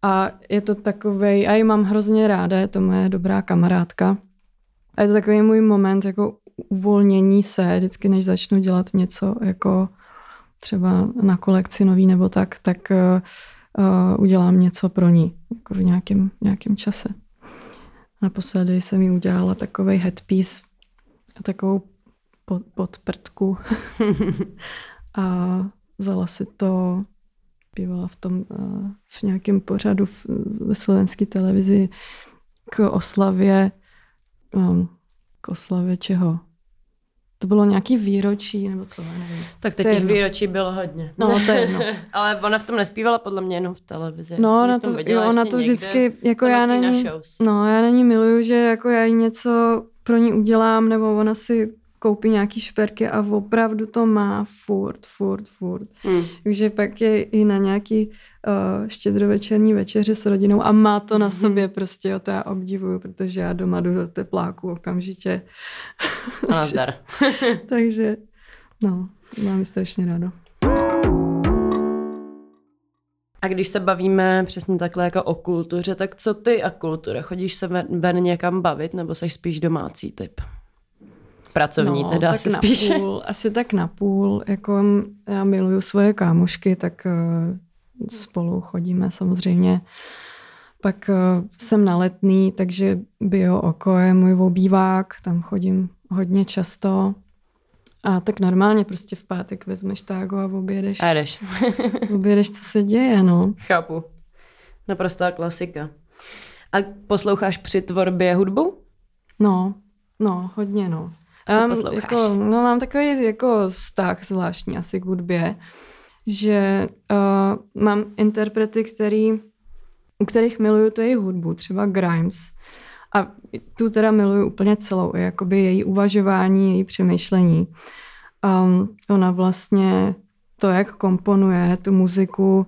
A je to takový, a ji mám hrozně ráda, je to moje dobrá kamarádka. A je to takový můj moment jako uvolnění se, vždycky než začnu dělat něco jako třeba na kolekci nový nebo tak, tak uh, udělám něco pro ní jako v nějakém, nějakém čase. Naposledy jsem jí udělala takový headpiece a takovou pod, podprtku. a vzala si to, bývala v tom uh, v nějakém pořadu ve slovenské televizi k oslavě, um, k oslavě čeho? To bylo nějaký výročí, nebo co, nevím. Tak teď těch výročí bylo hodně. No, to je jedno. Ale ona v tom nespívala podle mě jenom v televizi. No, ona to, jo, ona to vždycky, někde, jako já na ní, no, já na ní miluju, že jako já jí něco pro ní udělám, nebo ona si koupí nějaký šperky a opravdu to má furt, furt, furt. Hmm. Takže pak je i na nějaký uh, štědrovečerní večeři s rodinou a má to na hmm. sobě prostě, jo, to já obdivuju, protože já doma jdu do tepláku okamžitě. Nazdar. Takže, no, mám strašně rádo. A když se bavíme přesně takhle jako o kultuře, tak co ty a kultura? Chodíš se ven, ven někam bavit nebo jsi spíš domácí typ? Pracovní no, teda asi spíš. Půl, asi tak na půl. Jako já miluju svoje kámošky, tak uh, spolu chodíme samozřejmě. Pak uh, jsem na letný, takže Bio Oko je můj obývák, tam chodím hodně často. A tak normálně prostě v pátek vezmeš tágo a objedeš. A jdeš. objedeš, co se děje, no. Chápu. Naprostá klasika. A posloucháš při tvorbě hudbu? No, no, hodně, no. Co mám, posloucháš? Jako, no, mám takový jako vztah zvláštní asi k hudbě, že uh, mám interprety, který, u kterých miluju to její hudbu, třeba Grimes. A tu teda miluju úplně celou, jakoby její uvažování, její přemýšlení. Um, ona vlastně to, jak komponuje tu muziku,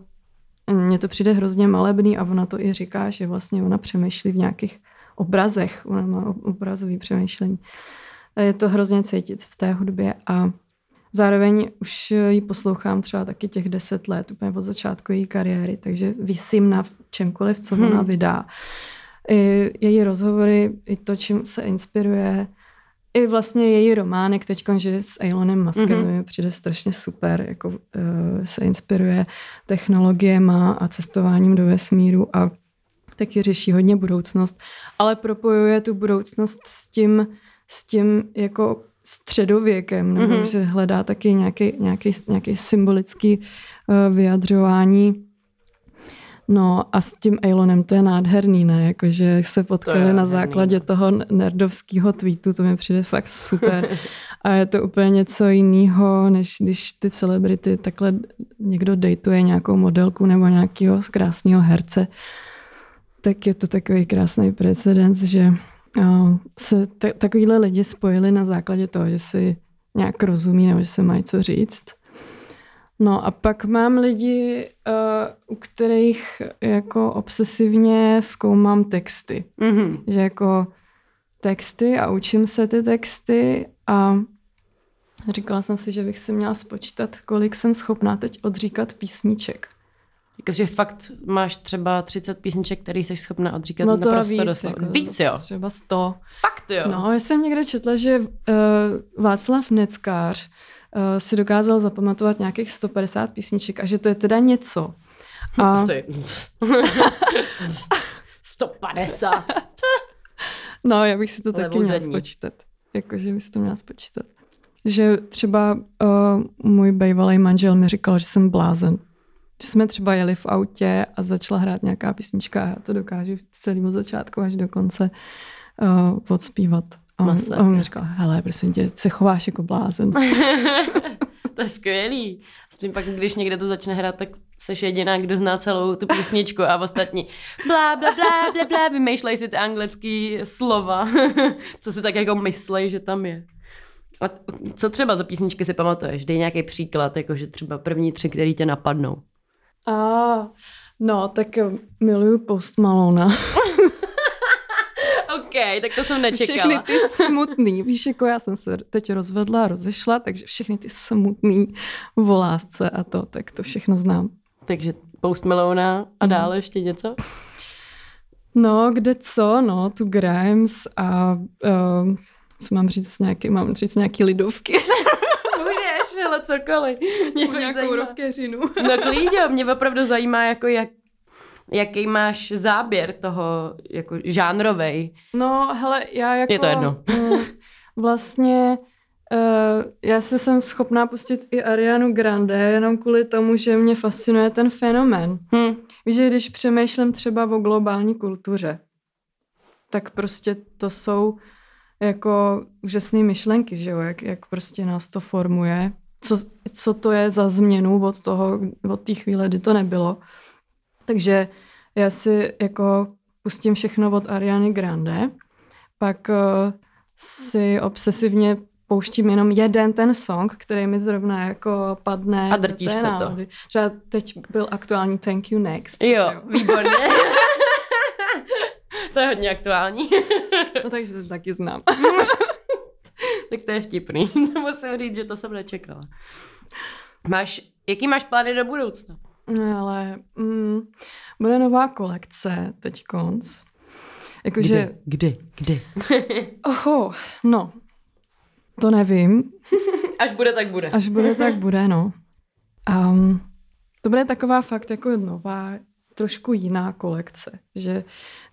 mně to přijde hrozně malebný a ona to i říká, že vlastně ona přemýšlí v nějakých obrazech, ona má obrazový přemýšlení. Je to hrozně cítit v té hudbě a zároveň už ji poslouchám třeba taky těch deset let, úplně od začátku její kariéry, takže vysím na čemkoliv, co ona Hmm. vydá. I její rozhovory, i to, čím se inspiruje, i vlastně její románek teď, že s Elonem Muskem Mhm. mm-hmm. mi přijde strašně super, jako uh, se inspiruje technologiema a cestováním do vesmíru a taky řeší hodně budoucnost, ale propojuje tu budoucnost s tím, s tím jako středověkem, nebo Mhm. mm-hmm. že hledá taky nějaký, nějaký, nějaký symbolický uh, vyjadřování. No a s tím Elonem to je nádherný, ne? Jakože se potkali na nádherný, základě no. toho nerdovského tweetu, to mi přijde fakt super. A je to úplně něco jiného, než když ty celebrity takhle někdo dejtuje nějakou modelku nebo nějakého krásného herce. Tak je to takový krásný precedens, že se t- takovýhle lidi spojili na základě toho, že si nějak rozumí nebo že se mají co říct. No a pak mám lidi, u kterých jako obsesivně zkoumám texty. Mhm. Že jako texty a učím se ty texty a říkala jsem si, že bych si měla spočítat, kolik jsem schopná teď odříkat písniček. Jakože fakt máš třeba 30 písniček, který jsi schopna odříkat No to naprosto víc. doslova. Jako, víc, jo. Třeba 100. Fakt, jo. No, já jsem někde četla, že uh, Václav Neckář uh, si dokázal zapamatovat nějakých 150 písniček a že to je teda něco. A, To je... 150. no, já bych si to taky Levou měla zadní. spočítat. Jakože bych si to měla spočítat. Že třeba uh, můj bývalý manžel mi říkal, že jsem blázen. Že jsme třeba jeli v autě a začala hrát nějaká písnička a já to dokážu celý od začátku až do konce uh, odspívat. A on, a on mi říkal, hele, prosím tě, se chováš jako blázen. to je skvělý. Aspoň pak, když někde to začne hrát, tak seš jediná, kdo zná celou tu písničku a ostatní blá, blá, blá, blá, blá, vymýšlej si ty anglický slova, co si tak jako myslej, že tam je. A co třeba za písničky si pamatuješ? Dej nějaký příklad, jakože třeba první tři, který tě napadnou. A no, tak eh, miluju Post Malona. OK, tak to jsem nečekala. Všechny ty smutný. Víš, jako já jsem se teď rozvedla a rozešla, takže všechny ty smutný o lásce a to, tak to všechno znám. Takže Post Malona a Mhm. dále ještě něco? No, kde co, no, tu Grimes a uh, co mám říct, nějaký, mám říct nějaký lidovky. Můžeš, ale cokoliv. Mě fakt nějakou zajímá. rockeřinu. No klíďo, mě opravdu zajímá, jako jak, jaký máš záběr toho, jako žánrovej. No, hele, já jako... Je to jedno. mm, Vlastně uh, já si jsem schopná pustit i Arianu Grande, jenom kvůli tomu, že mě fascinuje ten fenomén. Hm. Víš, že když přemýšlím třeba o globální kultuře, tak prostě to jsou jako úžasné myšlenky, že jo, jak, jak prostě nás to formuje, co, co to je za změnu od toho, od té chvíle, kdy to nebylo. Takže já si jako pustím všechno od Ariany Grande, pak uh, si obsesivně pouštím jenom jeden ten song, který mi zrovna jako padne. A drtíš se to. Třeba teď byl aktuální Thank You Next. Jo, že výborně. to je hodně aktuální. No takže to taky znám. tak to je vtipný. Musím říct, že to jsem nečekala. Máš, jaký máš plány do budoucna? No, ale mm, bude nová kolekce teď konc. Jakože, Kdy? Kdy? oho, no, to nevím. Až bude, tak bude. Až bude, tak bude, no. Um, To bude taková fakt jako nová, trošku jiná kolekce. Že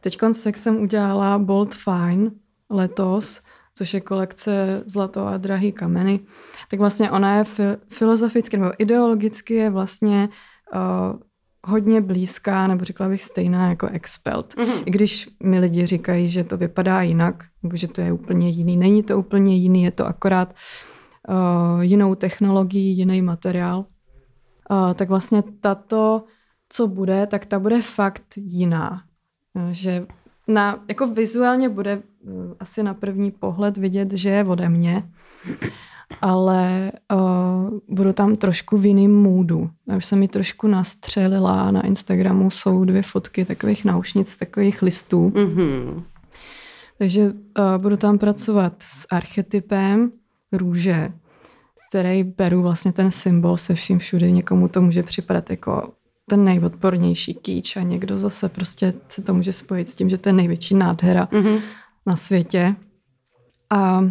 teď jak jsem udělala Bold Fine letos, což je kolekce Zlato a drahý kameny, tak vlastně ona je filozoficky nebo ideologicky je vlastně uh, hodně blízká, nebo řekla bych stejná jako Expelt. Mm-hmm. I když mi lidi říkají, že to vypadá jinak, nebo že to je úplně jiný. Není to úplně jiný, je to akorát uh, jinou technologií, jiný materiál. Uh, tak vlastně tato, co bude, tak ta bude fakt jiná. Uh, že na, jako vizuálně bude uh, asi na první pohled vidět, že je ode mě, ale uh, budu tam trošku v jiným můdu. Já už jsem mi trošku nastřelila, na Instagramu jsou dvě fotky takových náušnic, takových listů. Mm-hmm. Takže uh, budu tam pracovat s archetypem růže, který beru vlastně ten symbol se vším všude. Někomu to může připadat jako ten nejodpornější kýč a někdo zase prostě se to může spojit s tím, že to je největší nádhera mm-hmm. na světě. A uh,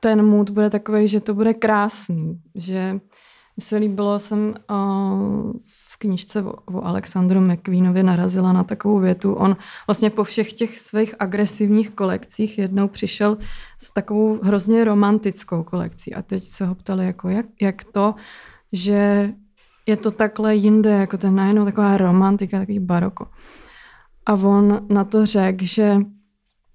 ten mood bude takový, že to bude krásný, že mi se líbilo, jsem uh, v knižce o, o Alexandru McQueenovi narazila na takovou větu. On vlastně po všech těch svých agresivních kolekcích jednou přišel s takovou hrozně romantickou kolekcí a teď se ho ptali, jako jak, jak to, že je to takhle jinde, jako ten najednou taková romantika, takový baroko. A on na to řekl, že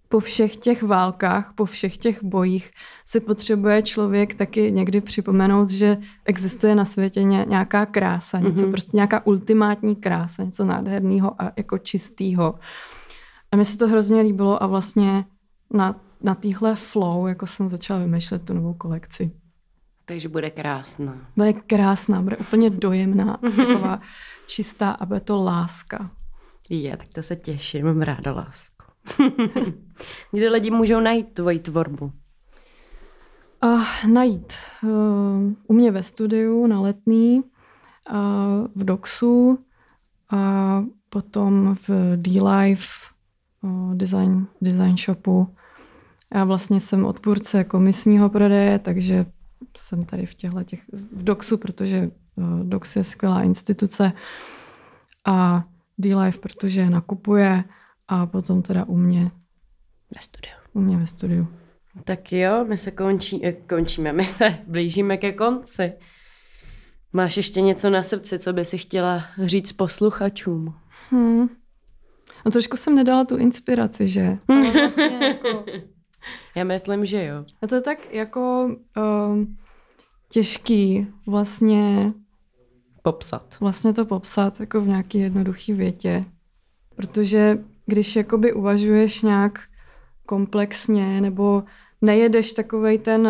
po všech těch válkách, po všech těch bojích si potřebuje člověk taky někdy připomenout, že existuje na světě nějaká krása, něco mm-hmm. prostě nějaká ultimátní krása, něco nádherného a jako čistého. A mi se to hrozně líbilo a vlastně na, na téhle flow, jako jsem začala vymýšlet tu novou kolekci. Takže bude krásná. Bude krásná, bude úplně dojemná, taková čistá a bude to láska. Je, tak to se těším, mám ráda lásku. Kde lidi můžou najít tvoji tvorbu? Uh, najít uh, u mě ve studiu na letný, uh, v Doxu a potom v D-Life uh, design, design shopu. Já vlastně jsem odpůrce komisního prodeje, takže jsem tady v těchto těch, v Doxu, protože uh, Dox je skvělá instituce a D-Life, protože nakupuje a potom teda u mě ve studiu. U mě ve studiu. Tak jo, my se končí, eh, končíme, my se blížíme ke konci. Máš ještě něco na srdci, co by si chtěla říct posluchačům? Hmm. No trošku jsem nedala tu inspiraci, že? Ale vlastně jako... Já myslím, že jo. A to je tak jako um, těžký vlastně popsat. Vlastně to popsat jako v nějaký jednoduchý větě. Protože když jakoby uvažuješ nějak komplexně nebo nejedeš takovej ten,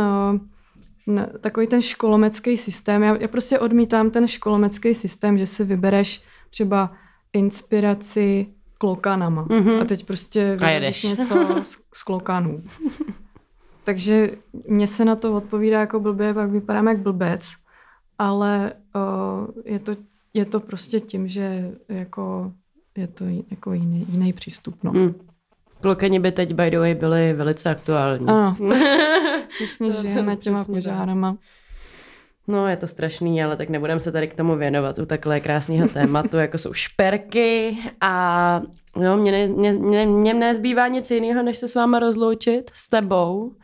eh, takový ten školomecký systém. Já, já prostě odmítám ten školomecký systém, že si vybereš třeba inspiraci klokanama mm-hmm. a teď prostě vybereš něco z, z klokanů. Takže mně se na to odpovídá jako blbě, pak vypadám jak blbec, ale uh, je, to, je to prostě tím, že jako je to jako jiný, jiný přístup. No. Mm. Klokani by teď, by the way, byly velice aktuální. Ano. Všichni žijeme těma požárama. No, je to strašný, ale tak nebudeme se tady k tomu věnovat u takhle krásného tématu, jako jsou šperky a no, mě, ne, mě, mě, nezbývá nic jiného, než se s váma rozloučit, s tebou,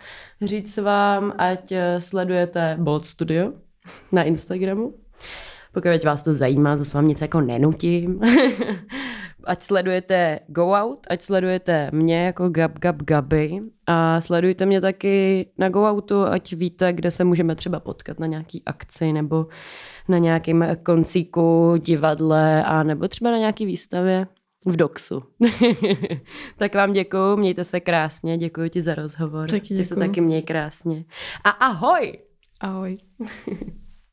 říct vám, ať sledujete Bold Studio na Instagramu, pokud vás to zajímá, zase vám nic jako nenutím. ať sledujete Go Out, ať sledujete mě jako Gab Gab Gaby a sledujte mě taky na Go Outu, ať víte, kde se můžeme třeba potkat na nějaký akci nebo na nějakém koncíku, divadle a nebo třeba na nějaký výstavě v Doxu. tak vám děkuju, mějte se krásně, děkuji ti za rozhovor. Taky Ty se taky měj krásně. A ahoj! Ahoj.